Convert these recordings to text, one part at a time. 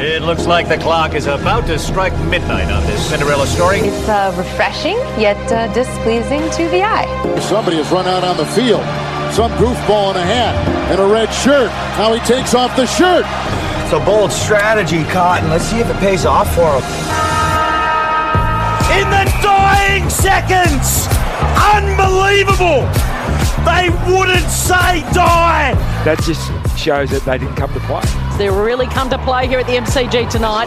It looks like the clock is about to strike midnight on this Cinderella story. It's uh, refreshing, yet uh, displeasing to the eye. Somebody has run out on the field. Some goofball in a hat and a red shirt. Now he takes off the shirt. It's a bold strategy, Cotton. Let's see if it pays off for him. In the dying seconds! Unbelievable! They wouldn't say die! That just shows that they didn't come to play. They really come to play here at the MCG tonight.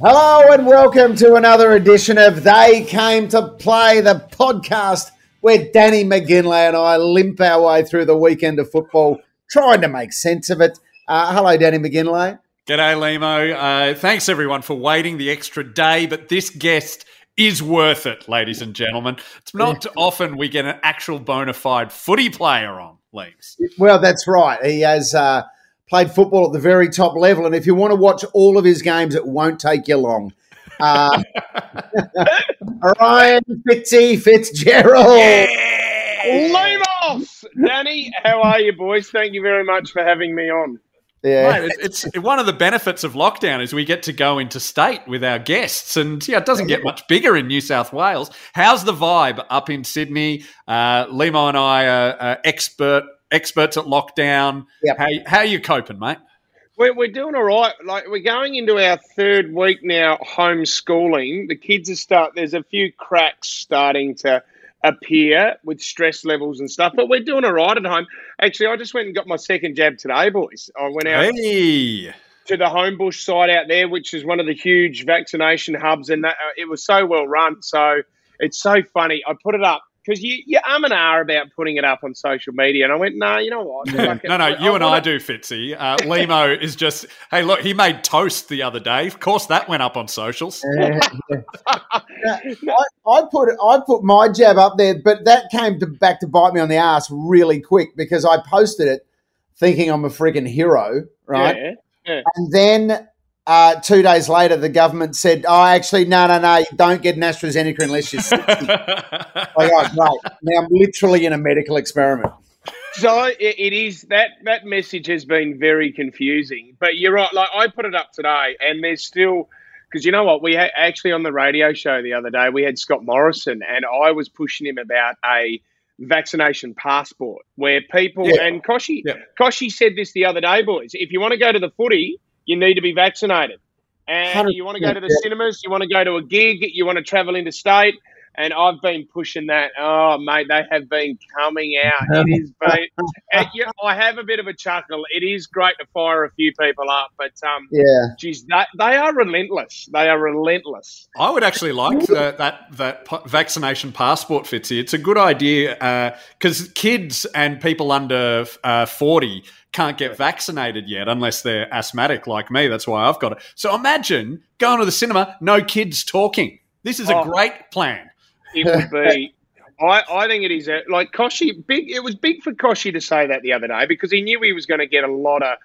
Hello and welcome to another edition of They Came to Play, the podcast where Danny McGinlay and I limp our way through the weekend of football, trying to make sense of it. Uh, hello, Danny McGinlay. G'day, Lehmo. Uh, thanks everyone for waiting the extra day, but this guest is worth it, ladies and gentlemen. It's not often we get an actual bona fide footy player on, Leaves. Well, that's right. He has uh, played football at the very top level, and if you want to watch all of his games, it won't take you long. Uh, Ryan Fitzy Fitzgerald. Lehmos! Danny, how are you, boys? Thank you very much for having me on. Yeah. Mate, it's, it's one of the benefits of lockdown is we get to go into state with our guests, and yeah, it doesn't get much bigger in New South Wales. How's the vibe up in Sydney? Uh, Lehmo and I are, are expert experts at lockdown. Yep. How how are you coping, mate? We're, we're doing all right. Like we're going into our third week now, homeschooling. The kids are start. There's a few cracks starting to appear with stress levels and stuff, but we're doing all right at home. Actually, I just went and got my second jab today, boys. I went out Hey, to the Homebush site out there, which is one of the huge vaccination hubs, and that, uh, it was so well run. So it's so funny. I put it up because you you um and ah about putting it up on social media, and I went, nah, you know what? Fuck it. no, no, you and I wanna- do, Fitzy. Uh, Lehmo is just, hey, look, he made toast the other day. Of course, that went up on socials. I, I put I put my jab up there, but that came to, back to bite me on the ass really quick because I posted it thinking I'm a freaking hero, right? Yeah, yeah. And then uh, two days later, the government said, "Oh, actually, no, no, no, you don't get an AstraZeneca unless you're 60. like, oh, great. Now I'm literally in a medical experiment. So it, it is that that message has been very confusing. But you're right. Like I put it up today, and there's still because you know what we had actually on the radio show the other day we had Scott Morrison, and I was pushing him about a vaccination passport where people Yeah. and Kochie Yeah. Kochie said this the other day, boys. If you want to go to the footy, you need to be vaccinated. And you want to go to the 100%, cinemas, you want to go to a gig, you want to travel interstate. And I've been pushing that. Oh, mate, they have been coming out. It is been. and, yeah, I have a bit of a chuckle. It is great to fire a few people up, but um, Yeah. geez, that, they are relentless. They are relentless. I would actually like the, that that p- vaccination passport, fits Fitzy. It's a good idea because kids and people under uh, forty can't get vaccinated yet unless they're asthmatic like me. That's why I've got it. So imagine going to the cinema, no kids talking. This is a Oh. great plan. It would be. I, I think it is a, like Kochie. Big. It was big for Kochie to say that the other day because he knew he was going to get a lot of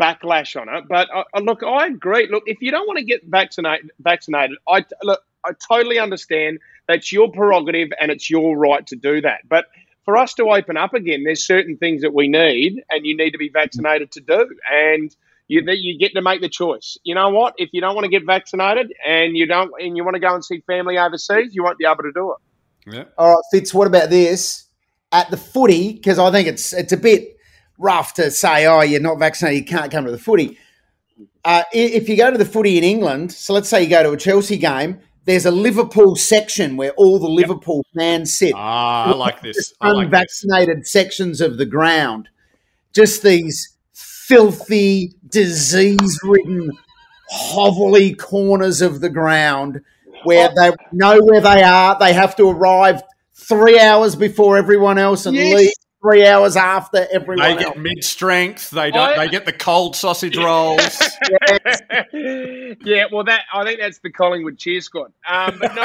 backlash on it. But uh, look, I agree. Look, if you don't want to get vaccinated, vaccinated, I look. I totally understand. That's your prerogative and it's your right to do that. But for us to open up again, there's certain things that we need, and you need to be vaccinated to do. And you that you get to make the choice. You know what? If you don't want to get vaccinated and you don't and you want to go and see family overseas, you won't be able to do it. Yeah. All right, Fitz. What about this at the footy? Because I think it's it's a bit rough to say, oh, you're not vaccinated, you can't come to the footy. Uh, if you go to the footy in England, so let's say you go to a Chelsea game, there's a Liverpool section where all the Liverpool fans sit. Ah, I like this. I like this. unvaccinated sections of the ground. Just these filthy, disease-ridden, hovelly corners of the ground where Oh. they know where they are. They have to arrive three hours before everyone else and Yes. leave three hours after everyone They else. get mid strength. They don't. I- they get the cold sausage rolls. yeah, well, that I think that's the Collingwood cheer squad. Um, but no,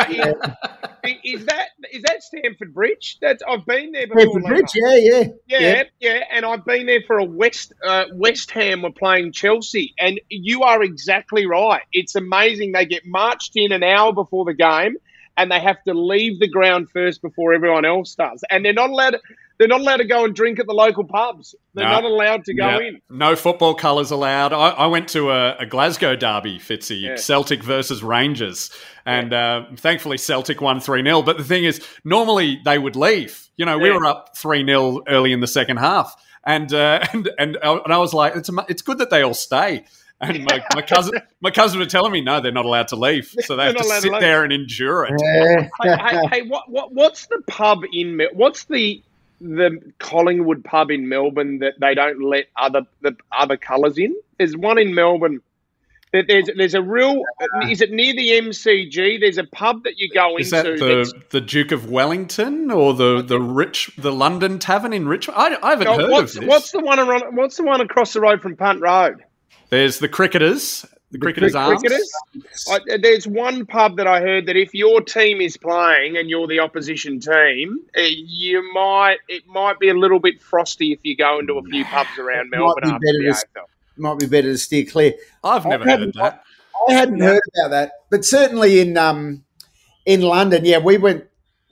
is, is that is that Stamford Bridge? That's I've been there before. Stamford Bridge, Lehmo. yeah, yeah, Yeah, yeah, and I've been there for a West uh, West Ham were playing Chelsea, and you are exactly right. It's amazing they get marched in an hour before the game, and they have to leave the ground first before everyone else does, and they're not allowed. To, they're not allowed to go and drink at the local pubs. They're No. not allowed to go Yeah. in. No football colours allowed. I, I went to a, a Glasgow derby, Fitzy, Yeah. Celtic versus Rangers. And uh, thankfully, Celtic won 3 0. But the thing is, normally they would leave. You know, we were up 3 0 early in the second half. And, uh, and, and, I- and I was like, it's, it's good that they all stay. And my, my cousin, my cousin were telling me, no, they're not allowed to leave, so they have to not allowed to sit there and endure it. hey, hey, hey, what, what, what's the pub in Mel- What's the the Collingwood pub in Melbourne that they don't let other the other colours in? There's one in Melbourne. There- There's there's a real. Is it near the MCG? There's a pub that you go Is into. that that's- the, the Duke of Wellington or the, the rich the London Tavern in Richmond? I, I haven't No, heard of this. what's the one around, What's the one across the road from Punt Road? There's the cricketers, the, cricketers Cri- arms. I, there's one pub that I heard that if your team is playing and you're the opposition team, uh, you might it might be a little bit frosty if you go into a few pubs around Might Melbourne be after better the to- Might be better to steer clear. I've never I heard hadn't- that. I hadn't heard about that, but certainly in um, in London, yeah, we went.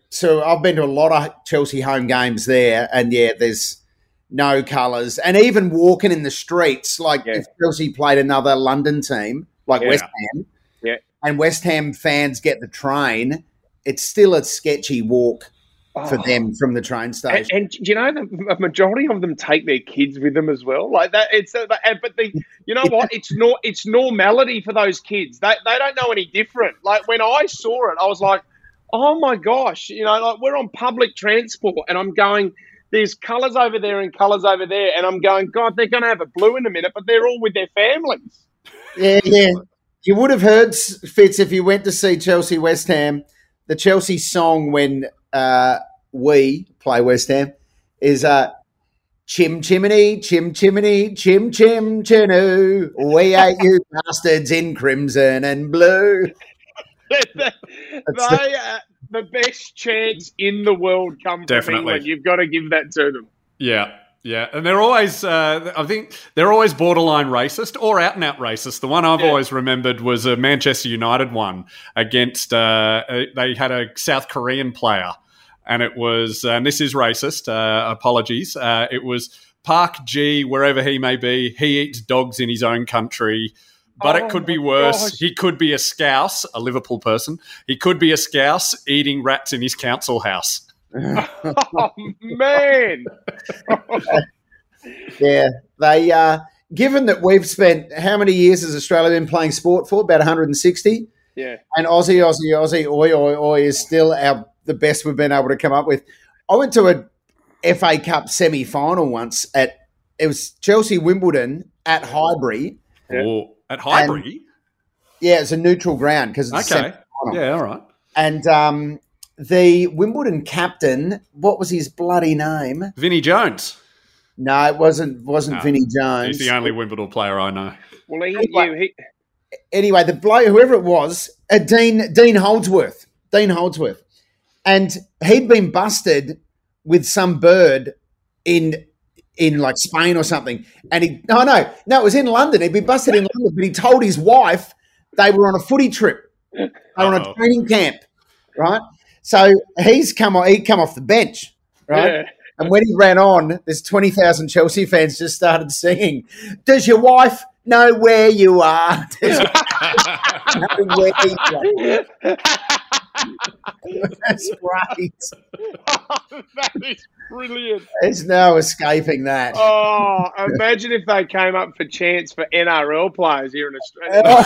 So I've been to a lot of Chelsea home games there, and yeah, there's no colours, and even walking in the streets, like Yeah. if Chelsea played another London team, like Yeah. West Ham, Yeah. and West Ham fans get the train, it's still a sketchy walk for Oh. them from the train station. and do you know the a majority of them take their kids with them as well. Like that, it's uh, but the you know what? It's no, it's normality for those kids. They they don't know any different. Like when I saw it, I was like, oh my gosh, you know, like we're on public transport, and I'm going. There's colours over there and colours over there, and I'm going. God, they're going to have a blue in a minute, but they're all with their families. Yeah, yeah. You would have heard Fitz if you went to see Chelsea West Ham. The Chelsea song when uh, we play West Ham is uh, Chim Chimney, Chim Chimney, Chim Chim Chinu. We ate you bastards in crimson and blue. they are the best chance in the world come from Definitely. England. You've got to give that to them. Yeah, yeah, and they're always. Uh, I think they're always borderline racist or out and out racist. The one I've Yeah. always remembered was a Manchester United one against. Uh, uh, they had a South Korean player, and it was. And this is racist. Uh, apologies. Uh, it was Park Ji, wherever he may be. He eats dogs in his own country. But Oh it could be worse. gosh. He could be a scouse, a Liverpool person. He could be a scouse eating rats in his council house. Oh man! Yeah, they. Uh, given that we've spent how many years has Australia been playing sport for? About 160. yeah. And Aussie, Aussie, Aussie, oi, oi, oi is still our the best we've been able to come up with. I went to a FA Cup semi final once at it was Chelsea Wimbledon at Highbury. Yeah. Or at Highbury. Yeah, it's a neutral ground because it's a okay. semi-final. Yeah, all right. And um, the Wimbledon captain, what was his bloody name? Vinnie Jones. No, it wasn't. Wasn't No, Vinnie Jones. He's the only Wimbledon player I know. Well, he, Anyway. you, he, anyway, the bloke, whoever it was, uh, Dean Dean Holdsworth, Dean Holdsworth, and he'd been busted with some bird in in like Spain or something, and he no no no it was in London. He'd been busted in London, but he told his wife they were on a footy trip, they were on a training camp, right? So he's come on, he'd come off the bench, right? yeah. And when he ran on, there's 20,000 Chelsea fans just started singing, Does your wife know where you are? Does your wife know where you are? That's great. that is brilliant. There's no escaping that. Oh, imagine if they came up for chance for NRL players here in Australia.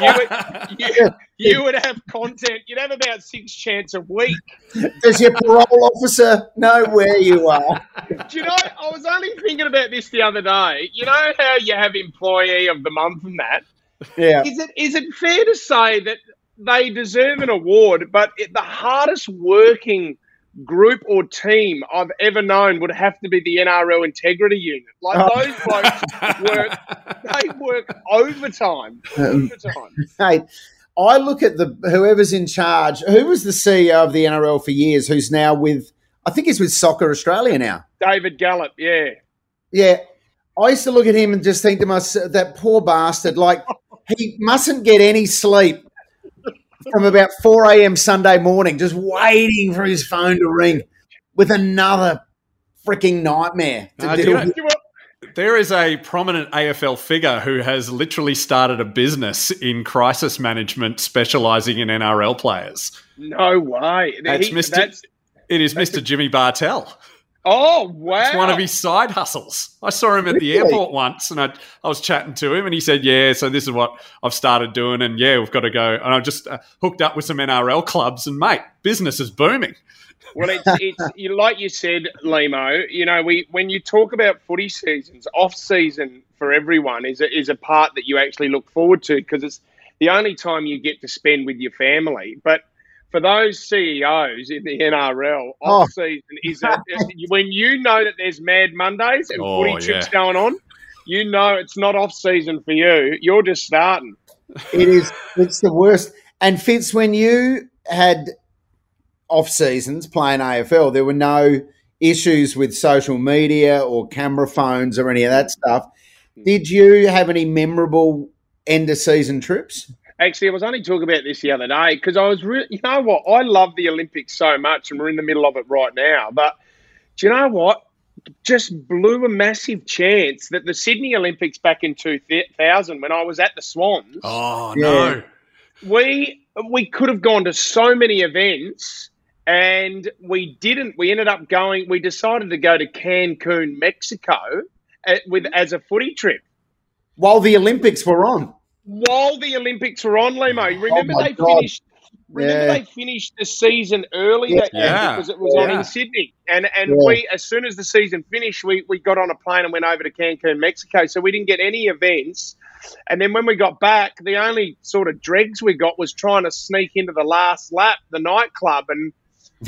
you, would, you, you would have content. You'd have about six chance a week. Does your parole officer know where you are? Do you know? I was only thinking about this the other day. You know how you have employee of the month and that. Yeah. Is it is it fair to say that they deserve an award, but it, the hardest working group or team I've ever known would have to be the NRL Integrity Unit. Like Oh. those blokes work, they work overtime. Um, Overtime. Hey, I look at the whoever's in charge. Who was the CEO of the NRL for years? Who's now with? I think he's with Soccer Australia now. David Gallop, yeah. Yeah, I used to look at him and just think to myself, that poor bastard. Like he mustn't get any sleep from about four a.m. Sunday morning, just waiting for his phone to ring with another freaking nightmare to Uh, do deal you with. There is a prominent AFL figure who has literally started a business in crisis management specializing in NRL players. No way. That's He- Mr. that's- it is Mr. Jimmy Bartel. Oh wow! It's one of his side hustles. I saw him at the airport once and I, I was chatting to him and he said, Yeah, so this is what I've started doing. And yeah, we've got to go. And I just uh, hooked up with some NRL clubs and mate, business is booming. Well, it's, it's you, like you said, Lehmo. You know, we when you talk about footy seasons, off season for everyone is a, is a part that you actually look forward to because it's the only time you get to spend with your family. But for those CEOs in the NRL, Oh. off season is a, when you know that there's Mad Mondays and Oh, footy trips yeah. going on. You know it's not off season for you. You're just starting. It is. It's the worst. And Fitz, when you had off seasons playing AFL, there were no issues with social media or camera phones or any of that stuff. Hmm. Did you have any memorable end of season trips? Actually, I was only talking about this the other day because I was really, you know what? I love the Olympics so much and we're in the middle of it right now. But do you know what? Just blew a massive chance that the Sydney Olympics back in 2000, when I was at the Swans, Oh, no. we we could have gone to so many events and we didn't. We ended up going, we decided to go to Cancun, Mexico uh, with as a footy trip. While the Olympics were on. While the Olympics were on, Lehmo. Remember Oh they God. finished. Remember Yeah. they finished the season early Yeah. that year because it was on in Sydney, and and Yeah. we as soon as the season finished, we we got on a plane and went over to Cancun, Mexico. So we didn't get any events, and then when we got back, the only sort of dregs we got was trying to sneak into the last lap, the nightclub, and.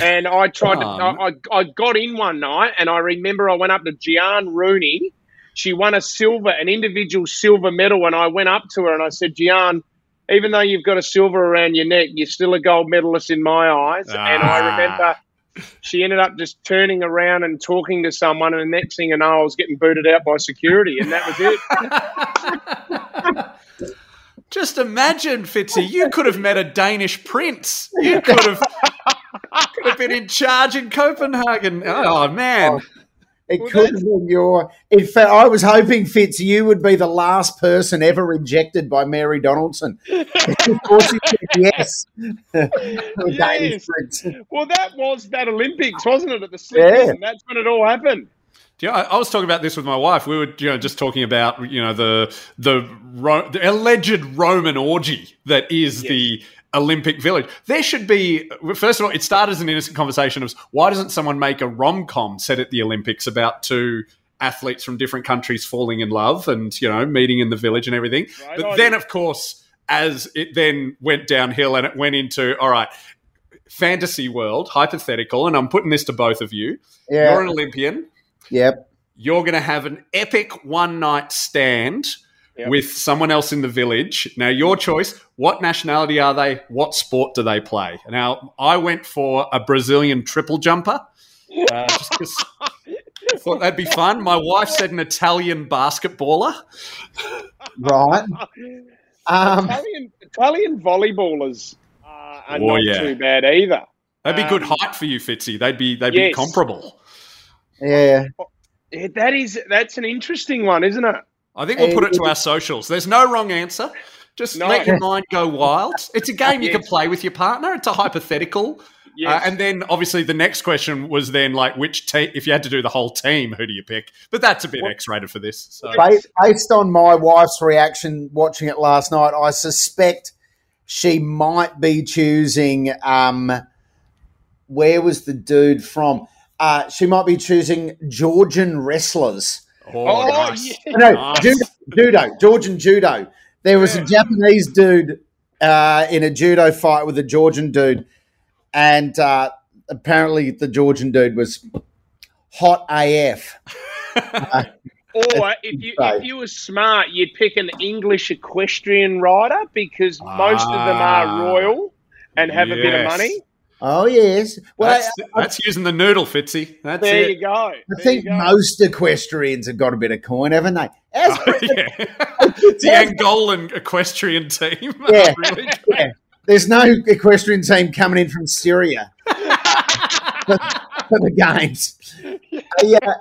And I tried to. I, I I got in one night, and I remember I went up to Giaan Rooney. She won a silver, an individual silver medal, and I went up to her and I said, Giaan, even though you've got a silver around your neck, you're still a gold medalist in my eyes. And I Ah. remember she ended up just turning around and talking to someone, and the next thing you know, I was getting booted out by security, and that was it. Just imagine, Fitzy, you could have met a Danish prince. You could have could have been in charge in Copenhagen. Oh man. It Well, could have been your. In fact, I was hoping Fitz, you would be the last person ever rejected by Mary Donaldson. of course, you said yes. Yes. Well, that was that Olympics, wasn't it? At the Yeah. That's when it all happened. Do you know, I, I was talking about this with my wife. We were, you know, just talking about, you know, the the, Ro- the alleged Roman orgy that is the Olympic Village. There should be, first of all, it started as an innocent conversation of why doesn't someone make a rom com set at the Olympics about two athletes from different countries falling in love and you know meeting in the village and everything. Right but on. then, of course, as it then went downhill and it went into all right. Fantasy world, hypothetical, and I'm putting this to both of you. Yeah. You're an Olympian Yep. you're going to have an epic one night stand Yep. with someone else in the village. Now, your choice what nationality are they? What sport do they play? Now, I went for a Brazilian triple jumper. Uh, just 'cause I thought that'd be fun. My wife said an Italian basketballer. Right. Um, Italian, Italian volleyballers uh, are Oh, not yeah. too bad either. That'd be good Um, height for you, Fitzy. They'd be they'd be comparable. yeah. Yeah, that is that's an interesting one, isn't it? I think we'll put it to our socials. There's no wrong answer. Just No. let your mind go wild. It's a game you can play with your partner. It's a hypothetical. Yes. Uh, and then obviously the next question was then like which team if you had to do the whole team who do you pick but that's a bit x-rated for this so Ba- Based on my wife's reaction watching it last night, I suspect she might be choosing. Um, where was the dude from? Uh, she might be choosing Georgian wrestlers. Oh, Oh, nice. yeah. No, Nice. judo, judo, Georgian judo. There was a Japanese dude uh, in a judo fight with a Georgian dude, and uh, apparently the Georgian dude was hot AF. Or if you Right. if you were smart, you'd pick an English equestrian rider because most of them Ah. are royal and have a bit of money. Oh yes. Well, that's, I, that's using the noodle Fitzy that's There it you go. I There think go. most equestrians have got a bit of coin, haven't they? As Oh, yeah. the Angolan equestrian team Yeah. Really? yeah. There's no equestrian team coming in from Syria for, for the games. yeah. Uh,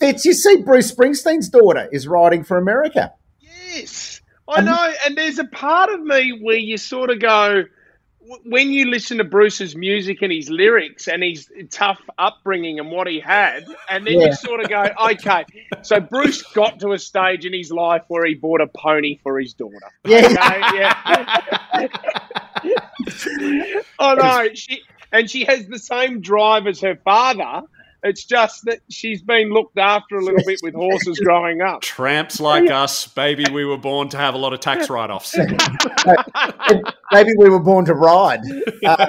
Fitz, you see, Bruce Springsteen's daughter is riding for America. Yes, I know. And there's a part of me where you sort of go, w- when you listen to Bruce's music and his lyrics and his tough upbringing and what he had, and then Yeah. you sort of go, okay, so Bruce got to a stage in his life where he bought a pony for his daughter. Yeah. Okay, yeah. oh, no. She and she has the same drive as her father. It's just that she's been looked after a little bit with horses growing up. Tramps like us, baby, we were born to have a lot of tax write offs. Maybe we were born to ride uh,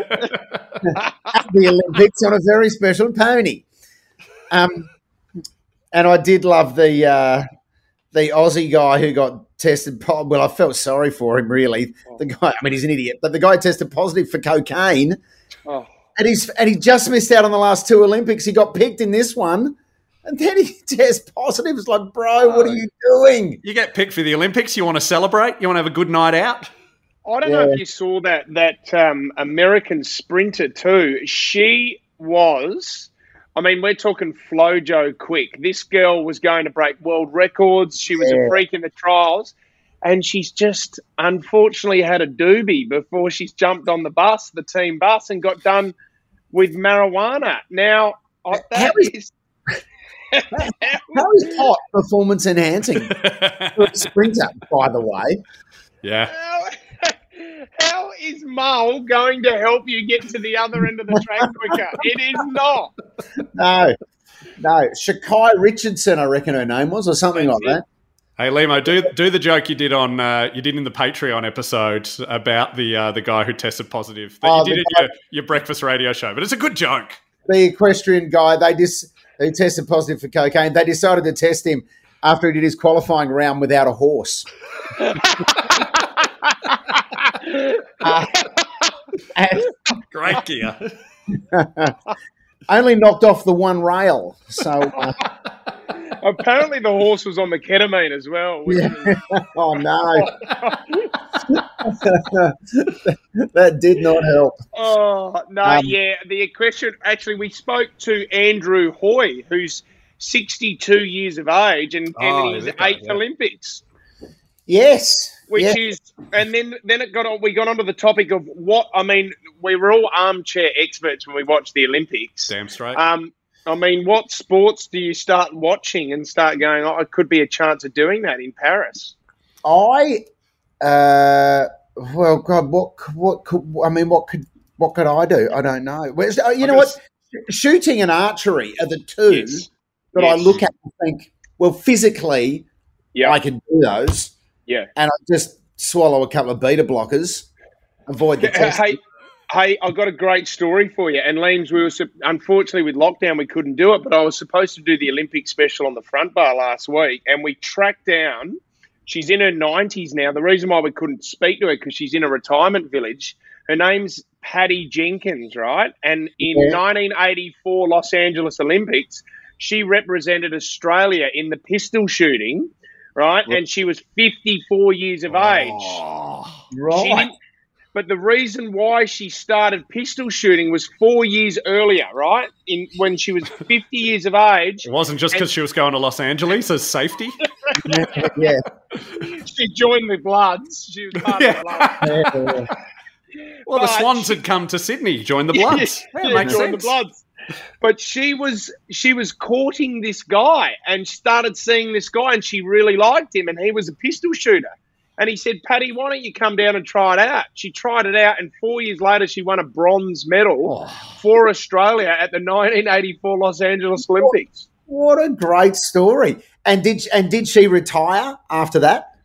at the Olympics on a very special pony. Um, and I did love the uh, the Aussie guy who got tested. po- Well, I felt sorry for him. Really, the guy. I mean, he's an idiot, but the guy tested positive for cocaine, Oh. And he's and he just missed out on the last two Olympics. He got picked in this one. And then he tests positive. It's like, bro, what are you doing? You get picked for the Olympics, you want to celebrate, you want to have a good night out. I don't know if you saw that that um, American sprinter too. She was. I mean, we're talking Flojo quick. This girl was going to break world records. She was Yeah. a freak in the trials, and she's just unfortunately had a doobie before she's jumped on the bus, the team bus, and got done with marijuana. Now I- How that is- is. How is pot performance enhancing for a sprinter, by the way? yeah. How, how is Mull going to help you get to the other end of the track quicker? It is not. No, no. Sha'Carri Richardson, I reckon her name was, or something like That's that. Hey Lehmo, do do the joke you did on uh, you did in the Patreon episode about the uh, the guy who tested positive that Oh, you did in guy- your, your breakfast radio show, but it's a good joke. The equestrian guy, they just who tested positive for cocaine. They decided to test him after he did his qualifying round without a horse. Uh, and Great gear. only knocked off the one rail. So, uh, Apparently, the horse was on the ketamine as well. Yeah. is, oh no, that did not help. oh no, Um, yeah. The equestrian. Actually, we spoke to Andrew Hoy, who's 62 years of age and, and Oh, in his eighth yeah. Olympics. Yes, which yeah. is and then then it got on we got onto the topic of what I mean we were all armchair experts when we watched the Olympics. Damn straight. Um I mean, what sports do you start watching and start going? Oh, it could be a chance of doing that in Paris. I, uh, well, God, what, what could, I mean, what could, what could I do? I don't know. Uh, you I'm know what? Shooting and archery are the two Yes. that I look at and think, well, physically, Yeah, I can do those. yeah. And I just swallow a couple of beta blockers, avoid the test. Hey, hey, I got a great story for you. And Leams, we were unfortunately with lockdown we couldn't do it, but I was supposed to do the Olympic special on the front bar last week, and we tracked down. She's in her nineties now. The reason why we couldn't speak to her because she's in a retirement village. Her name's Patty Jenkins, right? And in Yeah. 1984 Los Angeles Olympics, she represented Australia in the pistol shooting, right? And she was 54 years of age. She right. Didn't- but the reason why she started pistol shooting was four years earlier, right? In when she was 50 years of age, it wasn't just because she was going to Los Angeles as safety. yeah. she joined the Bloods. She was part of the Bloods. yeah. Well, the Swans she- had come to Sydney, joined the Bloods. Yeah, Yeah, makes joined sense. the Bloods. But she was she was courting this guy and started seeing this guy, and she really liked him, and he was a pistol shooter. And he said, Patty, why don't you come down and try it out? She tried it out, and four years later, she won a bronze medal Oh. for Australia at the 1984 Los Angeles Olympics. What a great story. And did and did she retire after that?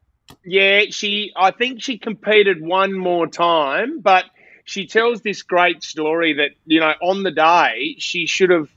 Yeah, she. I think she competed one more time, but she tells this great story that you know on the day she should have,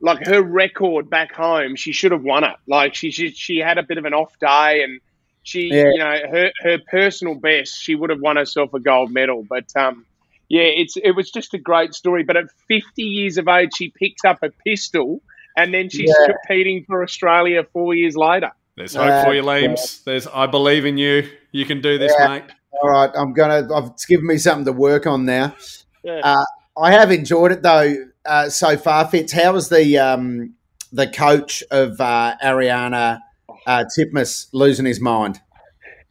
like her record back home, she should have won it. Like she she, she had a bit of an off day, and she Yeah. you know her her personal best, she would have won herself a gold medal. But um, yeah, it's it was just a great story. But at 50 years of age, she picks up a pistol, and then she's Yeah. competing for Australia four years later. There's hope for you, Uh, Leames. There's, I believe in you. You can do this, Yeah. mate. All right, I'm gonna. I've, it's given me something to work on now. Yeah. Uh, I have enjoyed it though uh, so far. Fitz, how was the um, the coach of uh, Ariarne uh, Titmus losing his mind?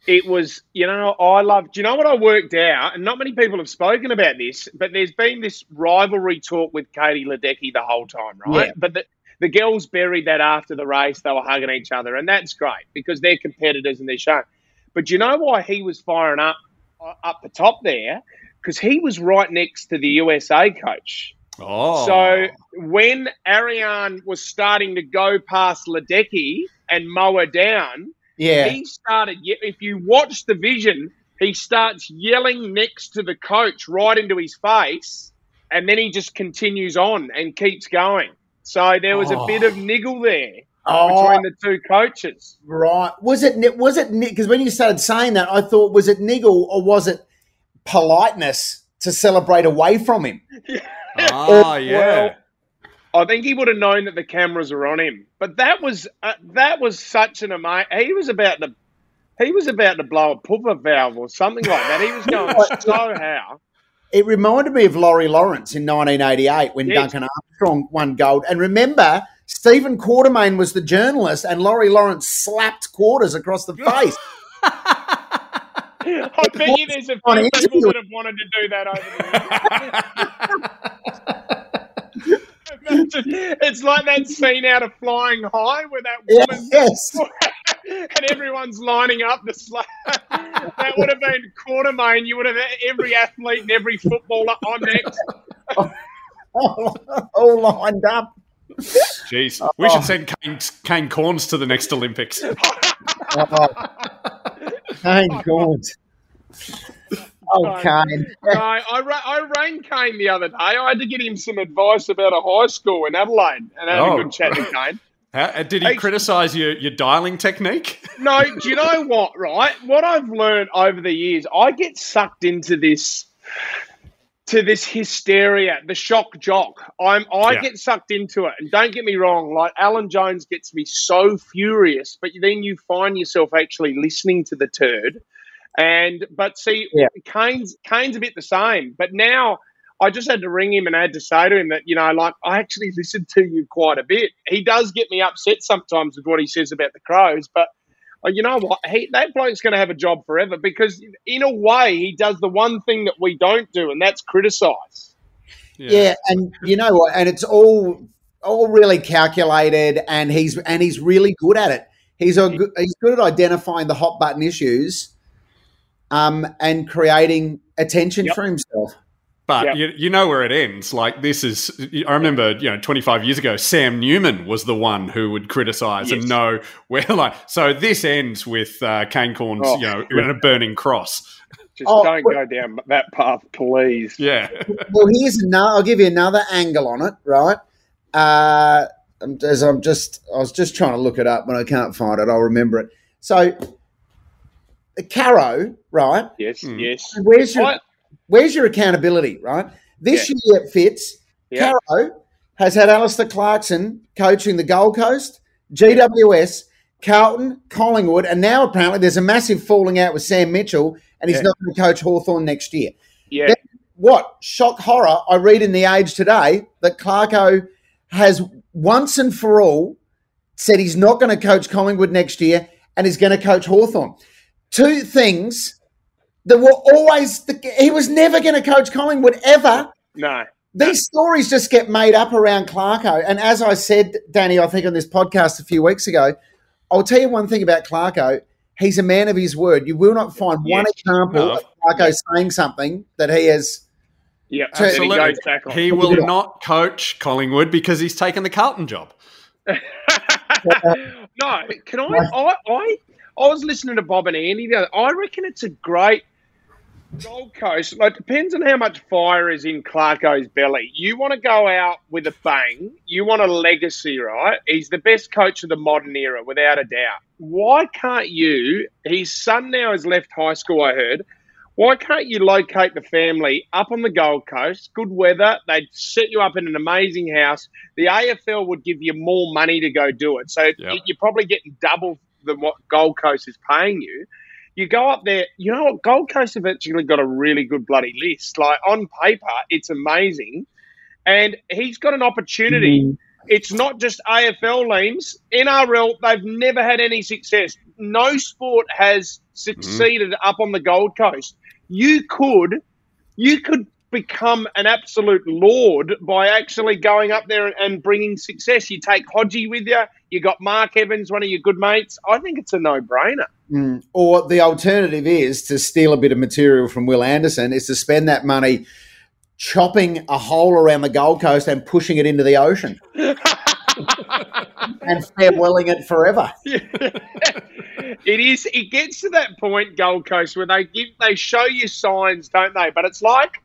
It was, you know, I love. Do you know what I worked out? And not many people have spoken about this, but there's been this rivalry talk with Katie Ledecky the whole time, right? Yeah. But the, the girls buried that after the race. They were hugging each other, and that's great because they're competitors and they're showing. But do you know why he was firing up uh, up the top there? Because he was right next to the USA coach. Oh. So when Ariarne was starting to go past Ledecky and mow her down, Yeah. he started. ye- If you watch the vision, he starts yelling next to the coach right into his face, and then he just continues on and keeps going. So there was a Oh. bit of niggle there Oh, between the two coaches. right. Was it ni- was it because when you started saying that, I thought was it niggle or was it politeness to celebrate away from him? Ah, yeah. Well, I think he would have known that the cameras were on him. But that was uh, that was such an amazing. He was about to he was about to blow a pooper valve or something like that. He was going so how. It reminded me of Laurie Lawrence in 1988 when Yes. Duncan Armstrong won gold. And remember, Stephen Quartermaine was the journalist, and Laurie Lawrence slapped quarters across the face. I bet you there's a few people that have wanted to do that over the years. Imagine- it's like that scene out of Flying High where that woman yes. and everyone's lining up the slap. that would have been Quartermaine. You would have had every athlete and every footballer on next. all lined up. Jeez. We should send Kane, Kane Cornes to the next Olympics. Oh, Kane Gaunt. Oh, Kane. No, I, ra- I rang Kane the other day. I had to get him some advice about a high school in Adelaide and I had Oh. a good chat to Kane. How, uh, did he Hey. criticise your, your dialing technique? No, do you know what, right? What I've learned over the years, I get sucked into this to this hysteria, the shock jock. I'm I Yeah. get sucked into it. And don't get me wrong, like Alan Jones gets me so furious, but then you find yourself actually listening to the turd. And but see, Yeah. Kane's Kane's a bit the same. But now I just had to ring him and I had to say to him that, you know, like I actually listened to you quite a bit. He does get me upset sometimes with what he says about the Crows, but uh, you know what? He, that bloke's going to have a job forever because, in a way, he does the one thing that we don't do, and that's criticise. Yeah. and you know what? And it's all all really calculated, and he's and he's really good at it. He's a good, he's good at identifying the hot button issues, um, and creating attention Yep. for himself. But Yeah. you, you know where it ends. Like this is, I remember, you know, 25 years ago, Sam Newman was the one who would criticise Yes. and know where, like, so this ends with uh, Kane Cornes, Oh. you know, in a burning cross. Just Oh, don't well- go down that path, please. Yeah. Well, here's another. I'll give you another angle on it. Right. Uh, as I'm just, I was just trying to look it up, but I can't find it. I'll remember it. So, Caro, right? Yes, Hmm. yes. Where's your I- Where's your accountability, right? This year it fits. Yeah. Caro has had Alastair Clarkson coaching the Gold Coast, GWS, Carlton, Collingwood, and now apparently there's a massive falling out with Sam Mitchell, and he's Yeah. not going to coach Hawthorn next year. Yeah, Then- What shock horror! I read in the Age today that Clarko has once and for all said he's not going to coach Collingwood next year and he's going to coach Hawthorn. Two things that were always the, he was never going to coach Collingwood ever. no. These stories just get made up around Clarko. And as I said, Danny, I think on this podcast a few weeks ago, I'll tell you one thing about Clarko. He's a man of his word. You will not find one example No. of Clarko saying something that he has. Yeah, So- and then he Absolutely. goes back on. He will not coach Collingwood because he's taken the Carlton job. no, can I, I? I I was listening to Bob and Andy. The other, I reckon it's a great Gold Coast. Like, depends on how much fire is in Clarko's belly. You want to go out with a bang. You want a legacy, right? He's the best coach of the modern era, without a doubt. Why can't you? His son now has left high school. I heard. Why can't you locate the family up on the Gold Coast? Good weather. They'd set you up in an amazing house. The AFL would give you more money to go do it. So Yep. you're probably getting double than what Gold Coast is paying you. You go up there, you know what? Gold Coast have actually got a really good bloody list. Like on paper, it's amazing. And he's got an opportunity mm. it's not just AFL leames. NRL, they've never had any success. No sport has succeeded mm. up on the Gold Coast. You could, you could become an absolute lord by actually going up there and bringing success. You take Hodgie with you. You got Mark Evans, one of your good mates. I think it's a no-brainer. Mm. Or the alternative is to steal a bit of material from Will Anderson, is to spend that money chopping a hole around the Gold Coast and pushing it into the ocean. and farewelling it forever. it is. It gets to that point, Gold Coast, where they give, they show you signs, don't they? But it's like,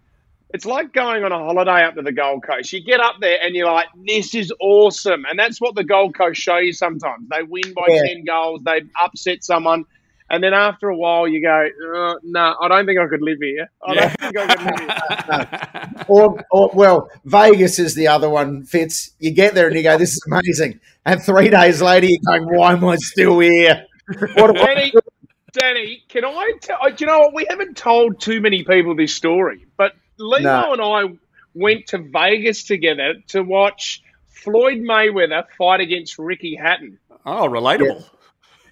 it's like going on a holiday up to the Gold Coast. You get up there and you're like, "This is awesome," and that's what the Gold Coast show you. Sometimes they win by Yeah. ten goals, they upset someone, and then after a while, you go, uh, "No, I don't think I could live here. I don't think I could live here." or, or, well, Vegas is the other one, Fitz. You get there and you go, this is amazing. And three days later, you're going, why am I still here? What Danny, Danny, can I tell? Do you know what? We haven't told too many people this story, but Lehmo No. and I went to Vegas together to watch Floyd Mayweather fight against Ricky Hatton, Oh, relatable.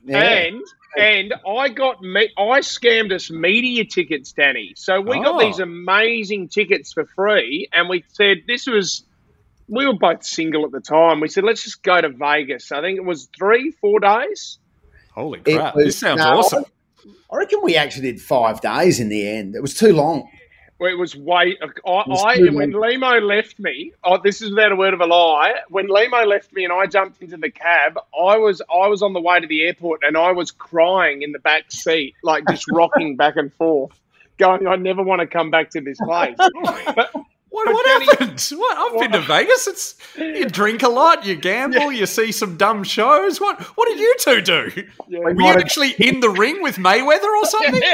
Yeah. and and I got me. I scammed us media tickets, Danny. So we Oh. got these amazing tickets for free, and we said this was. We were both single at the time. We said, let's just go to Vegas. I think it was three, four days. Holy crap. was- this sounds no, awesome. I reckon we actually did five days in the end. It was too long. Well, it was way. Uh, I, I when late. Lehmo left me. Oh, this is without a word of a lie. When Lehmo left me and I jumped into the cab, I was I was on the way to the airport and I was crying in the back seat, like just rocking back and forth, going, "I never want to come back to this place." But, What, what Danny- happened? What? I've been to Vegas. It's you drink a lot, you gamble, you see some dumb shows. What? What did you two do? yeah. Were you might have- actually in the ring with Mayweather or something? Yeah,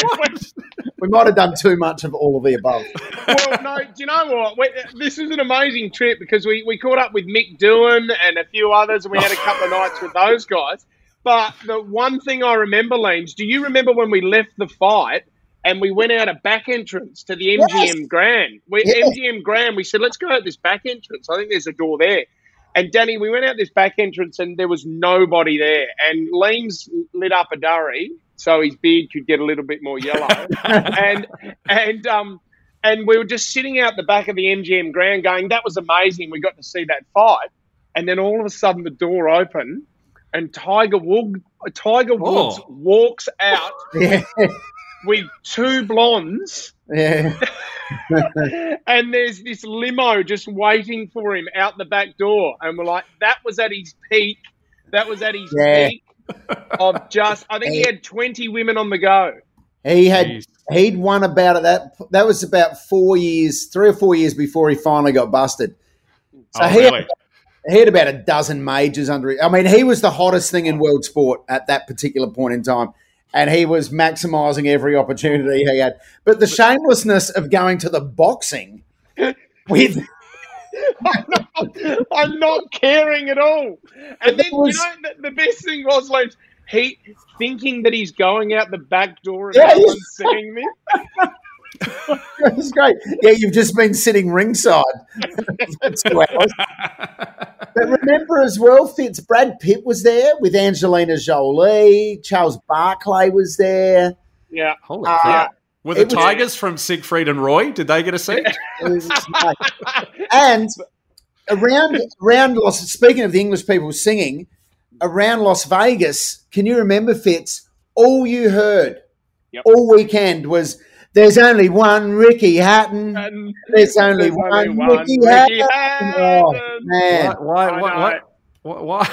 We might have done too much of all of the above. well, no, do you know what? We, this was an amazing trip because we, we caught up with Mick Doohan and a few others, and we had a couple of nights with those guys. But the one thing I remember, Leans, do you remember when we left the fight and we went out a back entrance to the MGM Yes. Grand? We, Yes. MGM Grand, we said, let's go out this back entrance. I think there's a door there. And Danny, we went out this back entrance and there was nobody there. And Leams lit up a durry so his beard could get a little bit more yellow. and and um and we were just sitting out the back of the MGM Grand going, that was amazing. We got to see that fight. And then all of a sudden the door opened and Tiger Wood, Tiger Woods Oh. walks out Yeah, with two blondes yeah. and there's this limo just waiting for him out the back door. And we're like, that was at his peak. That was at his Yeah. peak of just, I think he had 20 women on the go. He had Jeez. he'd won about it. That that was about four years, three or four years before he finally got busted. So Oh, he, really? had, he had about a dozen majors under. it. I mean, he was the hottest thing in world sport at that particular point in time, and he was maximising every opportunity he had. But the shamelessness of going to the boxing with I'm not caring at all. And then, was- you know, the, the best thing was, like, he thinking that he's going out the back door and Yeah, no one's seeing me. it was great. Yeah, you've just been sitting ringside for two hours. But remember as well, Fitz, Brad Pitt was there with Angelina Jolie. Charles Barkley was there. Yeah. Holy Uh, crap. Were the it was- Tigers from Siegfried and Roy? Did they get a seat? It was great. and around around Las speaking of the English people singing, around Las Vegas, can you remember Fitz? All you heard Yep. all weekend was there's only one Ricky Hatton. And There's only there's one, only one Ricky, Ricky Hatton. Oh, man. Why? I Why? Why? Why? why?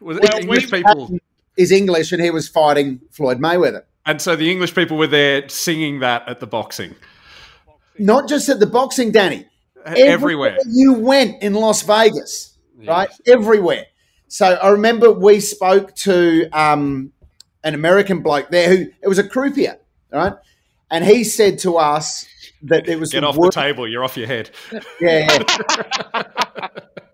Was it Well, English we- people? Is English and he was fighting Floyd Mayweather. And so the English people were there singing that at the boxing. Not just at the boxing, Danny. Everywhere. you went in Las Vegas, right? Everywhere. So I remember we spoke to um, an American bloke there who it was a croupier, right? And he said to us that it was Get the off worst. the table. You're off your head. Yeah, yeah.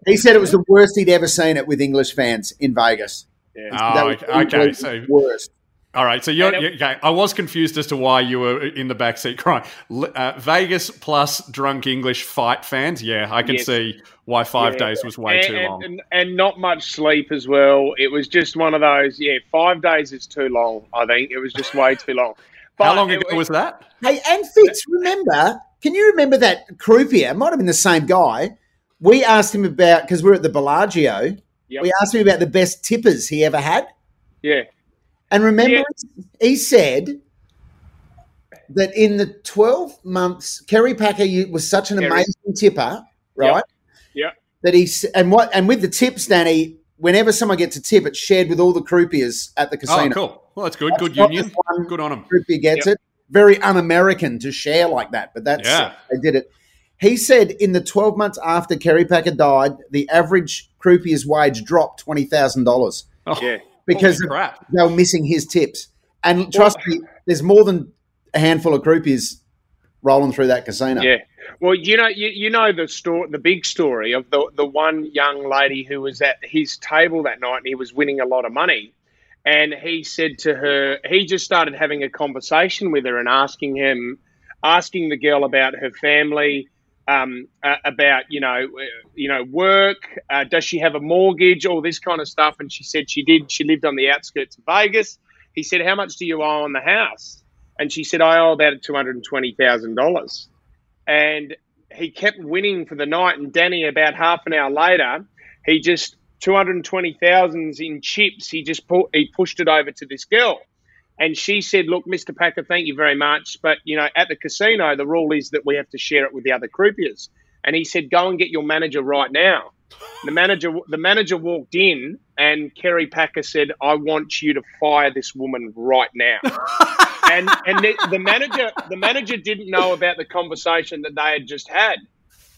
he said it was the worst he'd ever seen it with English fans in Vegas. Yeah. That Oh, was okay. okay. So, worst. all right. So you're, And you okay. I was confused as to why you were in the backseat crying. Uh, Vegas plus drunk English fight fans. Yeah, I can Yes. see why five Yeah. days was way and, too long. And, and not much sleep as well. It was just one of those. Yeah, five days is too long. I think it was just way too long. How long ago was that? Hey, and Fitz, remember? Can you remember that croupier? It might have been the same guy. We asked him about because we are at the Bellagio. Yep. We asked him about the best tippers he ever had, Yeah, and remember, Yeah. he said that in the twelve months, Kerry Packer was such an Kerry. amazing tipper, right? yeah. That he and what and with the tips, Danny. Whenever someone gets a tip, it's shared with all the croupiers at the oh, casino. Oh, cool. Well, that's good. Good union. one Good on them. croupier gets it. Very un-American to share like that, but that's Yeah. they did it. He said in the 12 months after Kerry Packer died, the average croupier's wage dropped twenty thousand dollars Oh, Yeah. because they were missing his tips. And trust me, there's more than a handful of croupiers rolling through that casino. Yeah. Well, you know, you, you know the story, the big story of the the one young lady who was at his table that night and he was winning a lot of money, and he said to her, he just started having a conversation with her and asking him, asking the girl about her family, um, uh, about you know, uh, you know, work. Uh, does she have a mortgage? All this kind of stuff. And she said she did. She lived on the outskirts of Vegas. He said, "How much do you owe on the house?" And she said, "I owe about two hundred and twenty thousand dollars." and he kept winning for the night. And Danny, about half an hour later, he just two hundred twenty thousands in chips. He just put, he pushed it over to this girl, and she said, "Look, Mister Packer, thank you very much, but you know, at the casino, the rule is that we have to share it with the other croupiers." And he said, "Go and get your manager right now." The manager, the manager walked in, and Kerry Packer said, "I want you to fire this woman right now." and and the, the manager the manager didn't know about the conversation that they had just had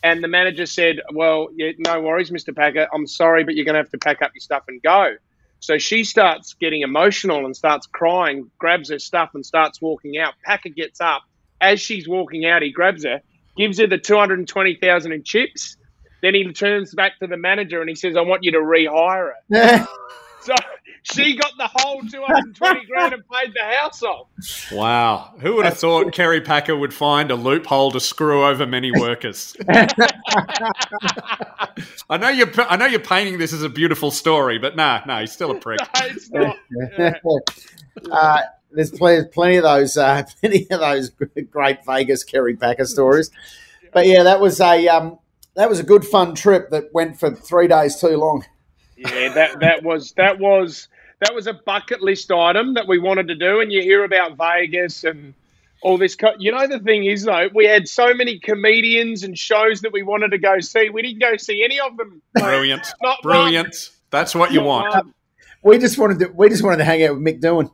and the manager said well yeah, no worries mr packer. I'm sorry but you're going to have to pack up your stuff and go. So she starts getting emotional and starts crying grabs her stuff and starts walking out. Packer gets up. As she's walking out he grabs her gives her the 220000 in chips. Then he turns back to the manager and he says i want you to rehire her. So she got the whole 220 grand and paid the house off Wow. Who would have thought Kerry Packer would find a loophole to screw over many workers? I know you're I know you're painting this as a beautiful story, but nah, nah, he's still a prick. it's not. uh, there's plenty, plenty of those, uh, plenty of those great Vegas Kerry Packer stories. But yeah, that was a um, that was a good fun trip that went for three days too long. Yeah, that that was that was that was a bucket list item that we wanted to do, and you hear about Vegas and all this. Co- you know, the thing is though, we had so many comedians and shows that we wanted to go see. We didn't go see any of them. Brilliant. Not one. Brilliant. That's what you want. one. We just wanted to we just wanted to hang out with Mick Doohan.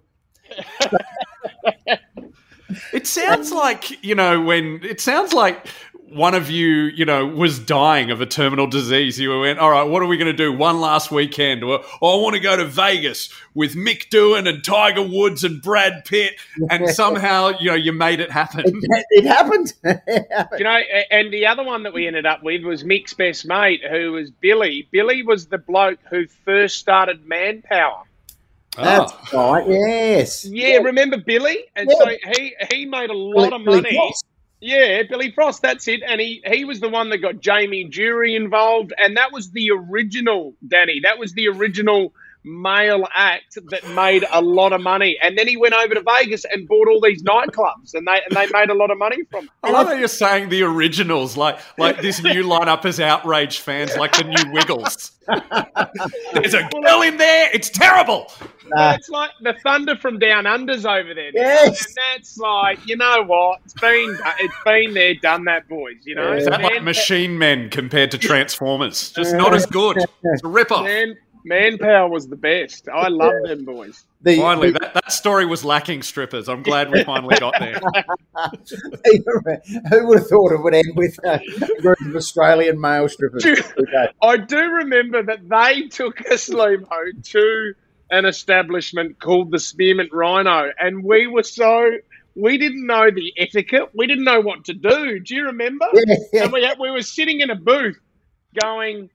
It sounds like, you know, when it sounds like one of you, you know, was dying of a terminal disease. You went, all right, what are we going to do? One last weekend. Or, oh, I want to go to Vegas with Mick Doohan and Tiger Woods and Brad Pitt. And somehow, you know, you made it happen. It, it happened. It happened. You know, and the other one that we ended up with was Mick's best mate, who was Billy. Billy was the bloke who first started Manpower. That's Oh. right. Yes. Yeah, remember Billy? And Yeah. so he he made a lot of Billy money. Yeah, Billy Frost, that's it. And he, he was the one that got Jamie Jury involved. And that was the original, Danny. That was the original male act that made a lot of money. And then he went over to Vegas and bought all these nightclubs and they and they made a lot of money from it. I love how you're saying the originals, like like this new lineup has outraged fans, like the new Wiggles. There's a girl in there. It's terrible. It's like the thunder from down unders over there. now. Yes. And that's like, you know what? It's been it's been there, done that, boys. You know, Is that like Man- Machine Men compared to Transformers? Just not as good. It's a rip-off. Man, manpower was the best. I love them boys. the, Finally, the- that, that story was lacking strippers. I'm glad we finally got there. who would have thought it would end with a group of Australian male strippers? Okay. I do remember that they took us, Lehmo, to an establishment called the Spearmint Rhino, and we were so we didn't know the etiquette. We didn't know what to do. Do you remember? Yeah, yeah. And we we were sitting in a booth, going.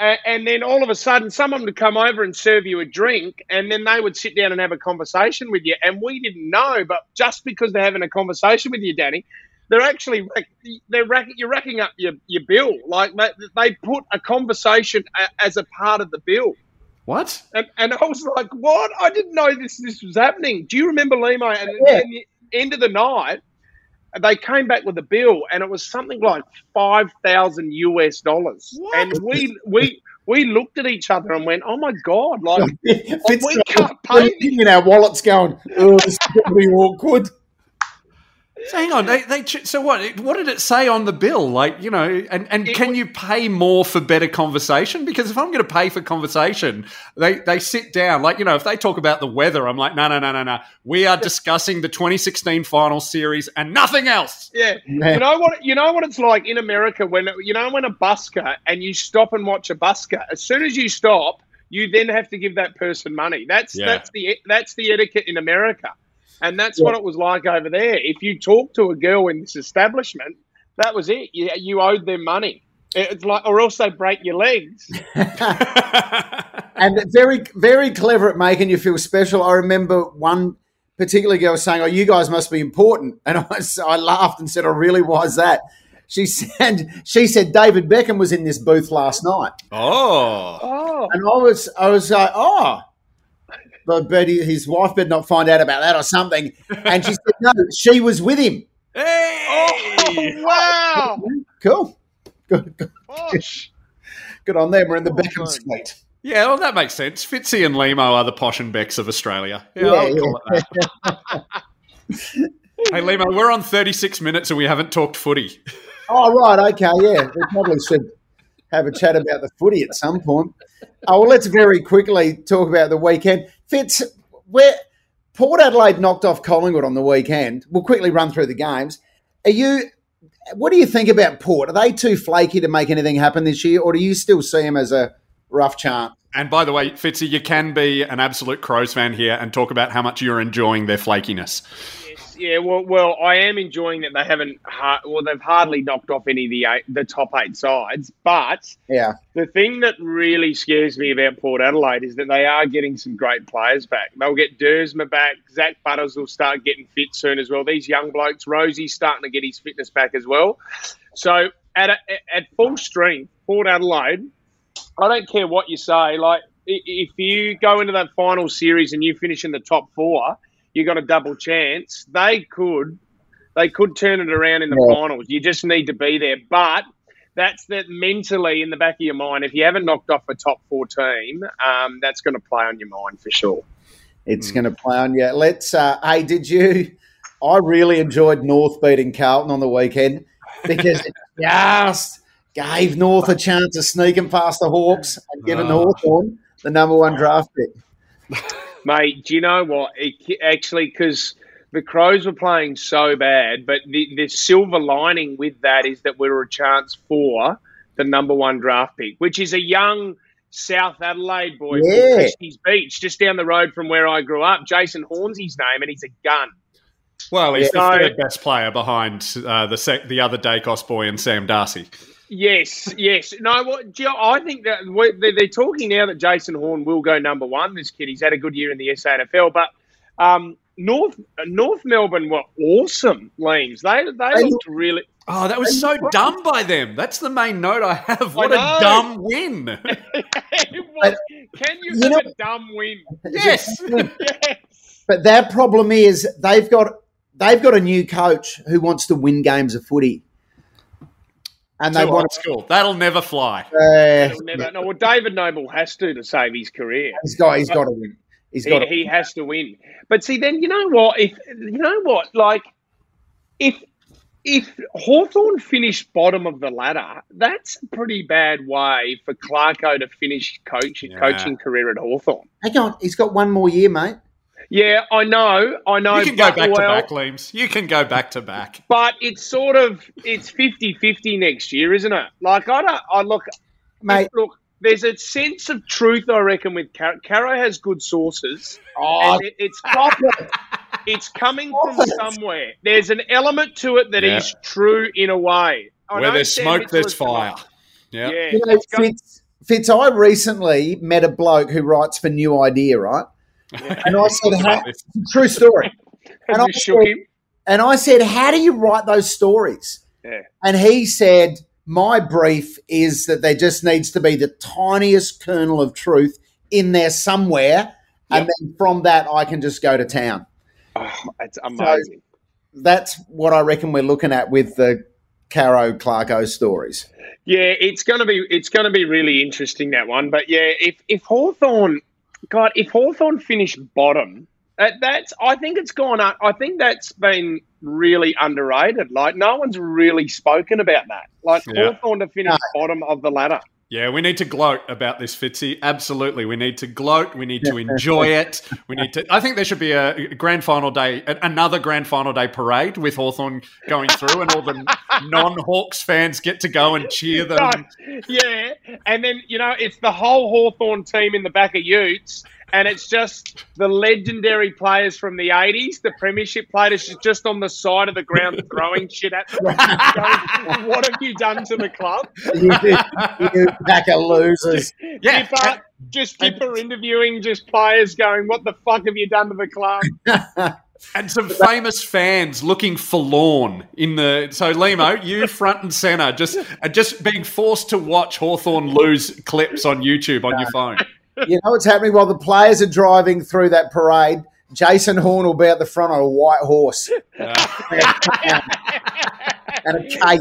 A- And then all of a sudden, someone would come over and serve you a drink, and then they would sit down and have a conversation with you. And we didn't know, but just because they're having a conversation with you, Danny, they're actually they're rack- you're racking up your, your bill. Like they, they put a conversation a, as a part of the bill. What? And, and I was like, what? I didn't know this this was happening. Do you remember Lehmo? And Yeah. at the end of the night, they came back with a bill, and it was something like five thousand US dollars. And we we we looked at each other and went, "Oh my god!" Like Fitz we can't pay this. in our wallets going, oh, this is going to be awkward. So hang on, they, they so what? What did it say on the bill? Like you know, and, and can you pay more for better conversation? Because if I'm going to pay for conversation, they they sit down. Like you know, if they talk about the weather, I'm like, no, no, no, no, no. We are discussing the 2016 final series and nothing else. Yeah. You know what? You know what it's like in America when you know when a busker and you stop and watch a busker. As soon as you stop, you then have to give that person money. That's Yeah. that's the that's the etiquette in America, and that's what it was like over there. If you talk to a girl in this establishment, that was it. You, you owed them money. It's like, or else they break your legs. and very, very clever at making you feel special. I remember one particular girl saying, "Oh, you guys must be important," and I, was- I laughed and said, "Oh, really? Why is that?" She said, "She said David Beckham was in this booth last night." Oh, Oh, And I was, I was like, oh, but, but his wife better not find out about that or something. And she said, no, she was with him. oh wow! Cool. Good, good, Gosh. good on them. We're in the Beckham suite. yeah, well, that makes sense. Fitzy and Lehmo are the posh and Becks of Australia. Yeah, Yeah, I'll yeah. call it that. hey, Lehmo, we're on 36 minutes and we haven't talked footy. Oh, right. Okay. Yeah. We probably should have a chat about the footy at some point. Oh, well, let's very quickly talk about the weekend. Fitz, where Port Adelaide knocked off Collingwood on the weekend. We'll quickly run through the games. Are you, what do you think about Port? Are they too flaky to make anything happen this year, or do you still see them as a rough chance? And by the way, Fitzy, you can be an absolute Crows fan here and talk about how much you're enjoying their flakiness. Yes, yeah. Well, well, I am enjoying that they haven't. Ha- well, they've hardly knocked off any of the eight, the top eight sides. But Yeah. the thing that really scares me about Port Adelaide is that they are getting some great players back. They'll get Dersma back. Zak Butters will start getting fit soon as well. These young blokes, Rozee's starting to get his fitness back as well. So at a, at full strength, Port Adelaide. I don't care what you say. Like if you go into that final series and you finish in the top four, you got a double chance. They could, they could turn it around in the Yeah. finals. You just need to be there. But that's that mentally in the back of your mind. If you haven't knocked off a top four team, um, that's going to play on your mind for sure. It's going to play on you. Let's. Uh, hey, did you? I really enjoyed North beating Carlton on the weekend because it just gave North a chance of sneaking past the Hawks and giving Oh. Hawthorn the number one draft pick. Mate, do you know what? It, actually, because the Crows were playing so bad, but the, the silver lining with that is that we were a chance for the number one draft pick, which is a young South Adelaide boy Yeah. from Christie's Beach, just down the road from where I grew up. Jason Horne's his name, and he's a gun. Well, he's Yeah. the third best player behind uh, the sec- the other Daicos boy and Sam Darcy. Yes, yes. No, what, Joe, I think that they're, they're talking now that Jason Horne will go number one. This kid, he's had a good year in the SANFL, but um, North North Melbourne were awesome. Leames, they they They looked really. Oh, that was so dumb by them. That's the main note I have. What I a dumb win. It was- can you, You have know- a dumb win? yes. Yes. But their problem is they've got they've got a new coach who wants to win games of footy, and they want old school. That'll never fly. Uh, He'll never, no, well, David Noble has to to save his career. he's got he's got to win. He's got He, to. he has to win. But see, then you know what? If you know what, like if if Hawthorn finished bottom of the ladder, that's a pretty bad way for Clarko to finish coaching Yeah. coaching career at Hawthorn. Hang on, he's got one more year, mate. Yeah, I know, I know. You can go but, back to back, Leames. You can go back to back. But it's sort of it's 50-50 next year, isn't it? Like I don't I look Mate. look there's a sense of truth, I reckon, with Caro. Caro has good sources. Oh, and it, it's it's coming from somewhere. There's an element to it that is Yeah. true in a way. I Where there's Sam smoke, there's fire. Yeah. Yeah, You know, Fitz, Fitz, I recently met a bloke who writes for New Idea, right? And I said, how, true story. and I said-. And I said, How do you write those stories? Yeah. And he said, My brief is that there just needs to be the tiniest kernel of truth in there somewhere. And then from that, I can just go to town. Oh, it's amazing. That's what I reckon we're looking at with the Caro Clarko stories. Yeah, it's gonna be it's gonna be really interesting that one. But yeah, if if Hawthorn God, if Hawthorn finish bottom, uh, that's I think it's gone up. I think that's been really underrated. Like no one's really spoken about that. Like Yeah. Hawthorn to finish bottom of the ladder. Yeah, we need to gloat about this, Fitzy. Absolutely. We need to gloat. We need to enjoy it. We need to. I think there should be a grand final day, another grand final day parade with Hawthorn going through, and all the non Hawks fans get to go and cheer them. Yeah, and then you know it's the whole Hawthorn team in the back of Utes, and it's just the legendary players from the '80s, the Premiership players, just on the side of the ground throwing shit at them. going, what have you done to the club? You, you pack of losers. Uh, yeah. Skipper, just Skipper interviewing just players, going, "What the fuck have you done to the club?" And some famous fans looking forlorn in the so Lehmo, you front and center, just and just being forced to watch Hawthorn lose clips on YouTube on your phone. You know what's happening while the players are driving through that parade? Jason Horne will be at the front on a white horse and a cape.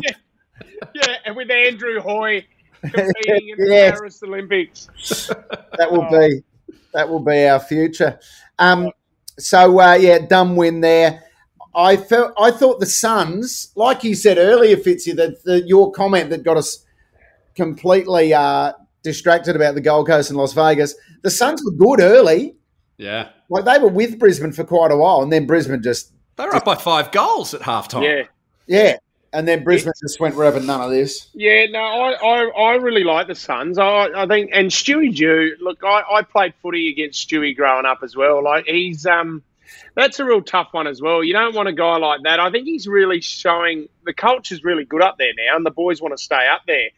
yeah, and with Andrew Hoy competing in the Yes. Paris Olympics. That will be that will be our future. Um, so uh, yeah, dumb win there. I felt I thought the Suns, like you said earlier, Fitzy, that your comment that got us completely uh, distracted about the Gold Coast and Las Vegas. The Suns were good early, Yeah. like they were with Brisbane for quite a while, and then Brisbane just They were up by five goals at halftime. Yeah. yeah, and then Brisbane just went we're having none of this. Yeah, no, I, I, I really like the Suns. I, I think, and Stewie Dew. Look, I, I played footy against Stewie growing up as well. Like he's um, that's a real tough one as well. You don't want a guy like that. I think he's really showing the culture's really good up there now, and the boys want to stay up there.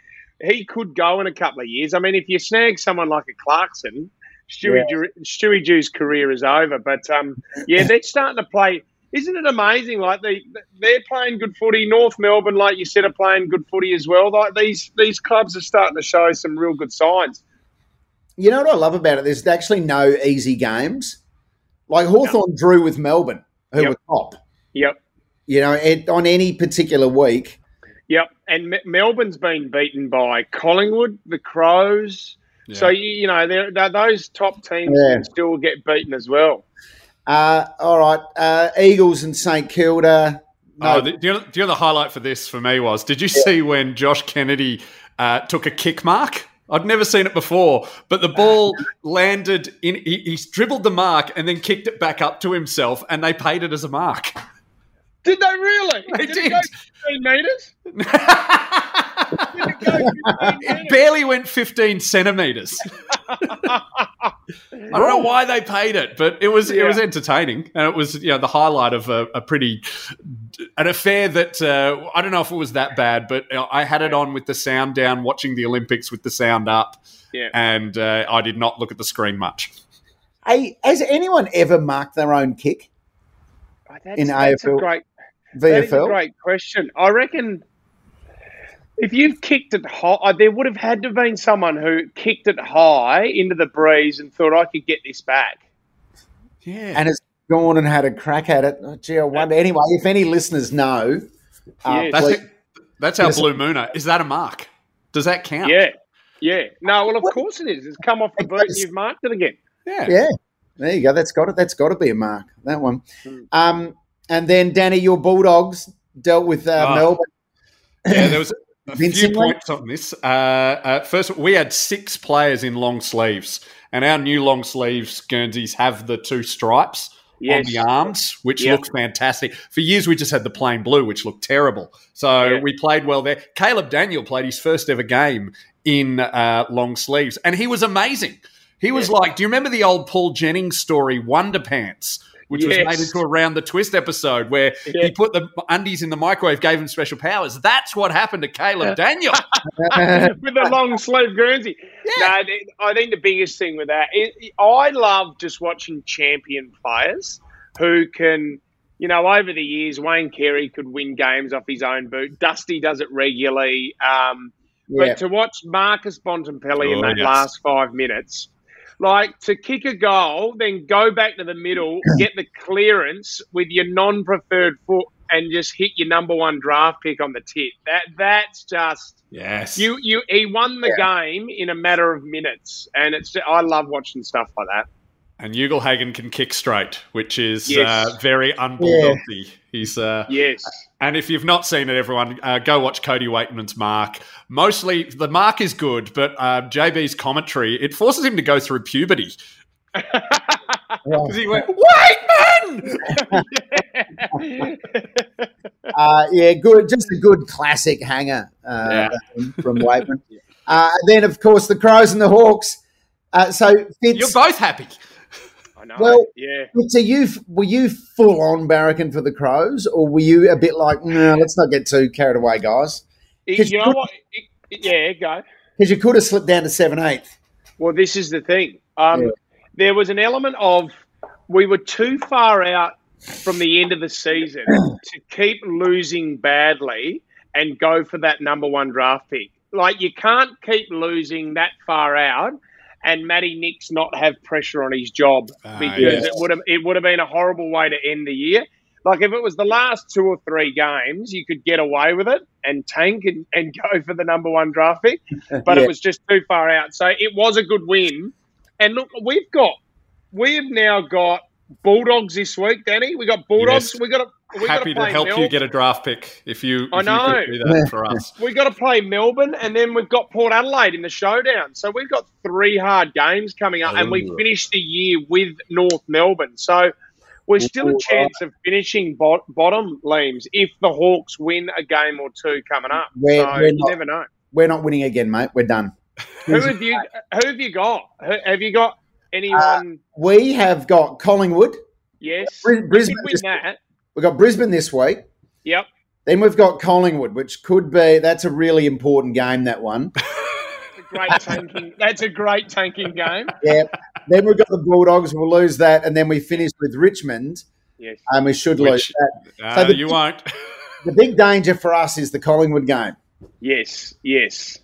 He could go in a couple of years. I mean, if you snag someone like a Clarkson, Stewie, Dew, Stewie Dew's career is over. But um, yeah, they're starting to play. Isn't it amazing? Like they they're playing good footy. North Melbourne, like you said, are playing good footy as well. Like these these clubs are starting to show some real good signs. You know what I love about it? There's actually no easy games. Like Hawthorn drew with Melbourne, who Yep. were top. Yep, You know, it, on any particular week. Yep. And M- Melbourne's been beaten by Collingwood, the Crows. So you, you know they're, they're, those top teams Yeah. can still get beaten as well. Uh, all right, uh, Eagles and St Kilda. No, Oh, the, do, you know, do the highlight for this for me was? Did you see when Josh Kennedy uh, took a kick mark? I'd never seen it before, but the ball landed in. He, he dribbled the mark and then kicked it back up to himself, and they paid it as a mark. Did they really? They did, it go 15 metres? It 15 It barely went 15 centimeters. I don't know why they paid it, but it was it was entertaining, and it was you know the highlight of a, a pretty an affair that uh, I don't know if it was that bad, but uh, I had it on with the sound down, watching the Olympics with the sound up, Yeah. and uh, I did not look at the screen much. hey, has anyone ever marked their own kick Oh, That's, in that's a AFL, great That is a VFL? That's a great question. I reckon if you've kicked it high, there would have had to have been someone who kicked it high into the breeze and thought, I could get this back. Yeah, and has gone and had a crack at it. Oh, gee, I wonder. Anyway, if any listeners know, uh, Yes. that's please- it. That's our blue mooner. Is that a mark? Does that count? Yeah. Yeah. No, well, of course it is. It's come off the It boot and you've marked it again. yeah. yeah, there you go. That's got it. That's got to be a mark. That one. Hmm. Um, and then Danny, your Bulldogs dealt with uh, Oh. Melbourne. Yeah, there was a few points on this. Uh, uh, first, we had six players in long sleeves, and our new long sleeves Guernseys have the two stripes Yes. on the arms, which Yep. look fantastic. For years, we just had the plain blue, which looked terrible. So Yeah. we played well there. Caleb Daniel played his first ever game in uh, long sleeves, and he was amazing. He was like, do you remember the old Paul Jennings story, Wonder Pants? Which was made into a round the twist episode where Yeah. he put the undies in the microwave, gave him special powers. That's what happened to Caleb Daniel. with the long sleeve Guernsey. No, I think the biggest thing with that, is, I love just watching champion players who can you know, over the years, Wayne Carey could win games off his own boot. Dusty does it regularly. Um, Yeah. But to watch Marcus Bontempelli in Oh, that yes. last five minutes, like to kick a goal, then go back to the middle, get the clearance with your non-preferred foot, and just hit your number one draft pick on the tip. That that's just Yes. you. You he won the game in a matter of minutes, and it's I love watching stuff like that. And Ugle-Hagan can kick straight, which is Yes. uh, very unbulldoggy. He's uh, Yes. And if you've not seen it, everyone, uh, go watch Cody Weightman's mark. Mostly, the mark is good, but uh, JB's commentary it forces him to go through puberty because he went Weightman. Uh, yeah, good. Just a good classic hanger uh, from Weightman. Uh, then, of course, the Crows and the Hawks. Uh, so, Fitz, You're both happy. Know. Well- yeah. Are you were you full on barracking for the Crows, or were you a bit like, no, let's not get too carried away, guys? You, 'Cause know you- what? It- yeah, go. Because you could have slipped down to seven eighth. Well, this is the thing. Um, Yeah. There was an element of we were too far out from the end of the season to keep losing badly and go for that number one draft pick. Like you can't keep losing that far out and Matty Nicks not have pressure on his job Ah, because yes. it would have it would have been a horrible way to end the year. Like if it was the last two or three games, you could get away with it and tank and, and go for the number one draft pick, but Yeah. it was just too far out. So it was a good win. And look, we've got we have now got Bulldogs this week, Danny. We got Bulldogs. Yes. We got to we got Happy to play help Mel- you get a draft pick if you. I if you know. could do that for us. we got to play Melbourne, and then we've got Port Adelaide in the showdown. So we've got three hard games coming up, and we Ooh. finished the year with North Melbourne. So we're still a chance of finishing bot- bottom, Leams, if the Hawks win a game or two coming up. We're- so we're you not- never know. We're not winning again, mate. We're done. Who have you? Who have you got? Have you got anyone? We have got Collingwood. yes, Bris- We Brisbane could win just- that. We've got Brisbane this week. Yep. Then we've got Collingwood, which could be that's a really important game. That one. Great tanking. That's a great tanking game. Yeah. then we've got the Bulldogs. We'll lose that, and then we finish with Richmond, Yes. and we should Which- lose that. Uh, So the- you won't. The big danger for us is the Collingwood game. Yes. Yes.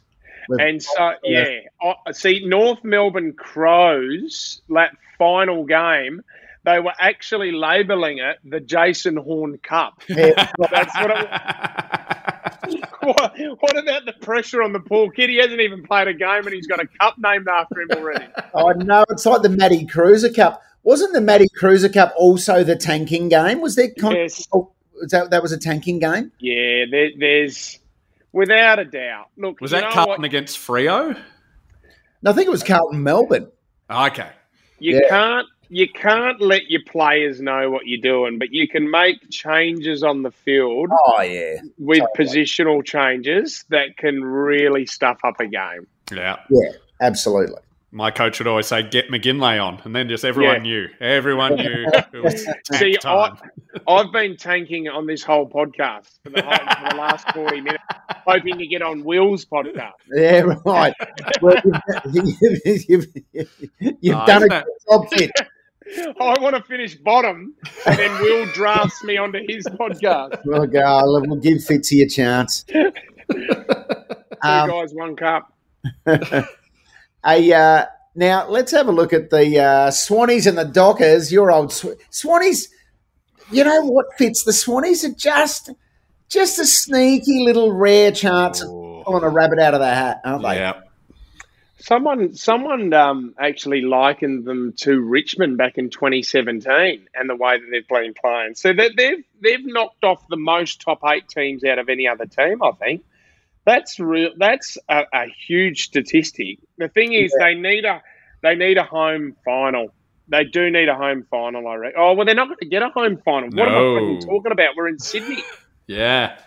And so, yeah, I see North Melbourne Crows, that final game, they were actually labelling it the Jason Horne Cup. Yeah, That's what it what, what about the pressure on the poor kid? He hasn't even played a game and he's got a cup named after him already. I know it's like the Matty Kreuzer Cup. Wasn't the Matty Kreuzer Cup also the tanking game? Was there? Con- Yes. oh, that that was a tanking game? Yeah, there, there's without a doubt. Look, Was that know Carlton what? against Freo? No, I think it was Carlton Melbourne. Ah, okay. You Yeah. can't you can't let your players know what you're doing, but you can make changes on the field Oh yeah, with totally. positional changes that can really stuff up a game. Yeah. yeah, absolutely. My coach would always say, "Get McGinlay on," and then just everyone Yeah. knew. Everyone knew it was See, time. I, I've been tanking on this whole podcast for the, whole, for the last 40 minutes, hoping to get on Will's podcast. Yeah, right. well, you've, you've, you've, you've Oh, done a isn't good job, Fit. I want to finish bottom, and then Will drafts me onto his podcast. We'll go. We'll give Fitzy a chance. Two Um, guys, one cup. A uh, now let's have a look at the uh, Swannies and the Dockers. Your old Sw- Swannies. You know what fits the Swannies are just just a sneaky little rare chance of Oh. pulling a rabbit out of the hat, aren't they? Yeah. Someone, someone um, actually likened them to Richmond back in 2017, and the way that they've been playing. So they've they've knocked off the most top eight teams out of any other team. I think that's real. That's a, a huge statistic. The thing is, they need a they need a home final. They do need a home final. I reckon. Oh well, they're not going to get a home final. What am I fucking talking about? We're in Sydney. Yeah.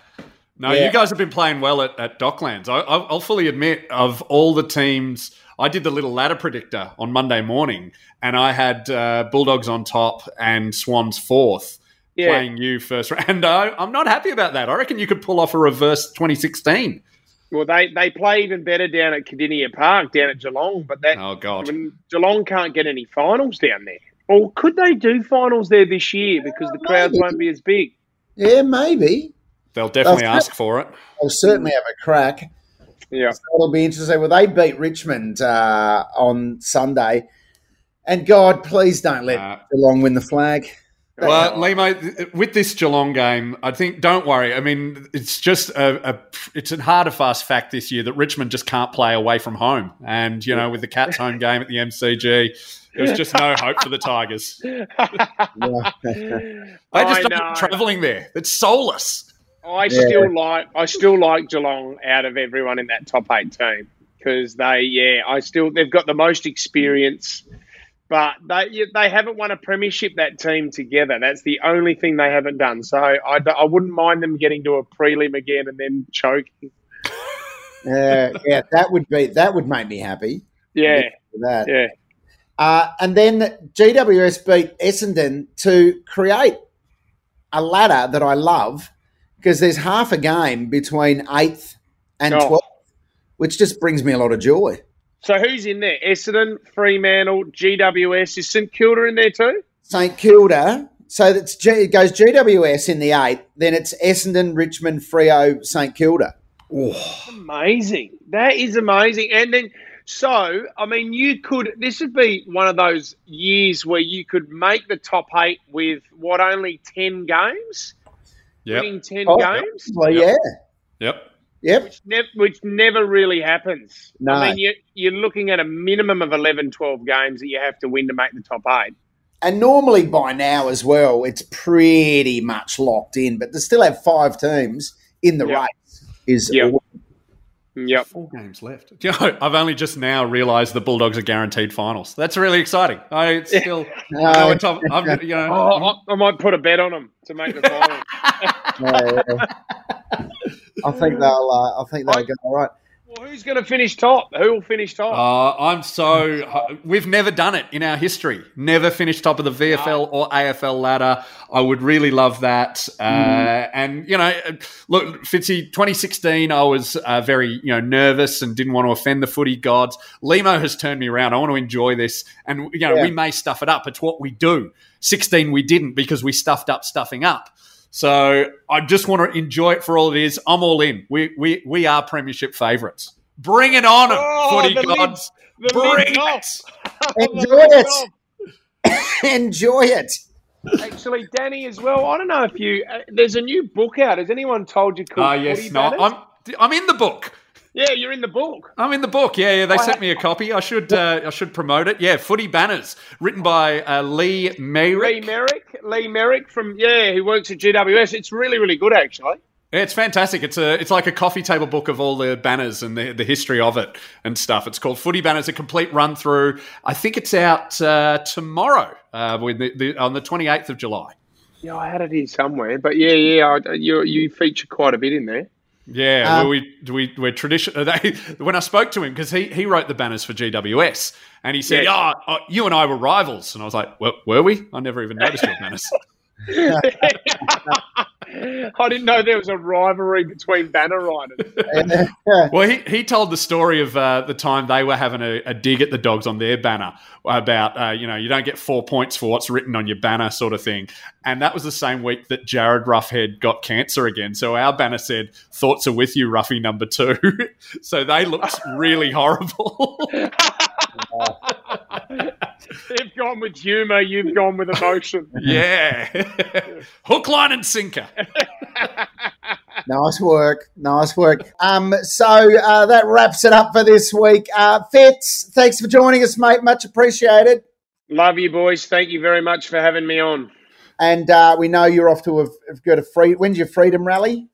No, Yeah. you guys have been playing well at, at Docklands. I, I- I'll fully admit, of all the teams, I did the little ladder predictor on Monday morning, and I had uh, Bulldogs on top and Swans fourth, Yeah. playing you first round. And I, I'm not happy about that. I reckon you could pull off a reverse 2016. Well, they, they play even better down at Kardinia Park, down at Geelong, but that Oh, God. I mean, Geelong can't get any finals down there. Or could they do finals there this year because the crowds maybe. won't be as big? Yeah, maybe. They'll definitely That's- ask for it. They'll certainly have a crack. Yeah. So it'll be interesting. Well, they beat Richmond uh, on Sunday. And God, please don't let Uh, Geelong win the flag. Well, Lehmo, with this Geelong game, I think don't worry. I mean, it's just a, a it's a hard and fast fact this year that Richmond just can't play away from home, and you know, with the Cats home game at the MCG, there was just no hope for the Tigers. They just I don't travelling there. It's soulless. I Yeah. still like I still like Geelong out of everyone in that top eight team because they yeah I still they've got the most experience, but they they haven't won a premiership that team together. That's the only thing they haven't done. So I, I wouldn't mind them getting to a prelim again and then choking. Yeah, yeah, that would be that would make me happy. Yeah, that. yeah. Uh, and then GWS beat Essendon to create a ladder that I love because there's half a game between eighth and Oh. 12th, which just brings me a lot of joy. So who's in there? Essendon, Fremantle, GWS. Is St Kilda in there too? St Kilda. So that's G, it goes GWS in the eight, then it's Essendon, Richmond, Freo, St Kilda. Oh. Amazing. That is amazing. And then, so, I mean, you could, this would be one of those years where you could make the top eight with what, only 10 games? Yep. Winning 10 Oh, games? Well, Yep. yeah, Yep. Yep. Ne- which never really happens. No. I mean, you, you're looking at a minimum of 11, 12 games that you have to win to make the top eight. And normally by now as well, it's pretty much locked in, but they still have five teams in the Yeah. race. Is Yeah. Yep. Four games left. You know, I've only just now realised the Bulldogs are guaranteed finals. That's really exciting. I it's still, I top, you know, Oh, I, I might put a bet on them to make the final. Oh, Yeah, yeah. I think they'll. Uh, I think they'll go all right. well, who's going to finish top? Who will finish top? Uh, I'm so. We've never done it in our history. Never finished top of the VFL or AFL ladder. I would really love that. Uh, and you know, look, Fitzy, 2016, I was uh, very you know nervous and didn't want to offend the footy gods. Lehmo has turned me around. I want to enjoy this, and you know, Yeah. we may stuff it up. It's what we do. 16, we didn't because we stuffed up stuffing up. So I just want to enjoy it for all it is. I'm all in. We we we are premiership favourites. Bring it on, Oh, footy the gods. the Bring lid's off. it. Enjoy it. Enjoy it. Actually, Danny, as well. I don't know if you. Uh, there's a new book out. Has anyone told you? Ah, Called yes, no, I'm I'm in the book. Yeah, you're in the book. I'm in the book. Yeah, yeah. They sent me a copy. I should uh, I should promote it. Yeah, Footy Banners, written by uh, Lee Merrick. Lee Merrick. Lee Merrick from yeah, who works at GWS. It's really, really good actually. Yeah, it's fantastic. It's a it's like a coffee table book of all the banners and the, the history of it and stuff. It's called Footy Banners, a complete run through. I think it's out uh, tomorrow, uh, with the, the, on the 28th of July. Yeah, I had it here somewhere, but yeah, yeah, I, you you feature quite a bit in there. Yeah, Um, well, we we we're tradition. They, when I spoke to him because he he wrote the banners for GWS, and he said, Yeah. "Oh, oh, you and I were rivals," and I was like, well, "Were we? I never even noticed your banners." I didn't know there was a rivalry between banner riders. Well, he, he told the story of uh, the time they were having a, a dig at the dogs on their banner about, uh, you know, you don't get four points for what's written on your banner, sort of thing. And that was the same week that Jarryd Roughead got cancer again. So our banner said, Thoughts are with you, Roughy number two. so they looked really horrible. They've gone with humour. You've gone with emotion. yeah. Hook, line, and sinker. Nice work. Nice work. Um, so uh, that wraps it up for this week. Uh, Fitz, thanks for joining us, mate. Much appreciated. Love you, boys. Thank you very much for having me on. And uh, we know you're off to have, have got a free. When's your freedom rally?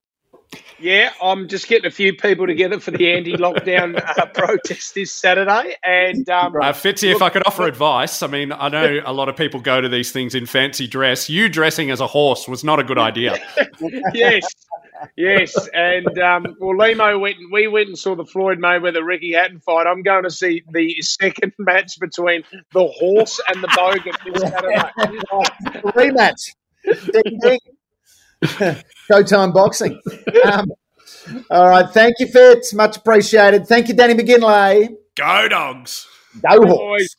Yeah, I'm just getting a few people together for the anti-lockdown uh, protest this Saturday, and um, Uh, Fitzy, if I could offer advice, I mean, I know a lot of people go to these things in fancy dress. You dressing as a horse was not a good idea. yes, yes, and um, well, Lehmo went. And, we went and saw the Floyd Mayweather Ricky Hatton fight. I'm going to see the second match between the horse and the bogan this Saturday. Rematch. ding, ding. Showtime boxing. Um, all right. Thank you, Fitz. Much appreciated. Thank you, Danny McGinlay. Go dogs. Go horse. Boys.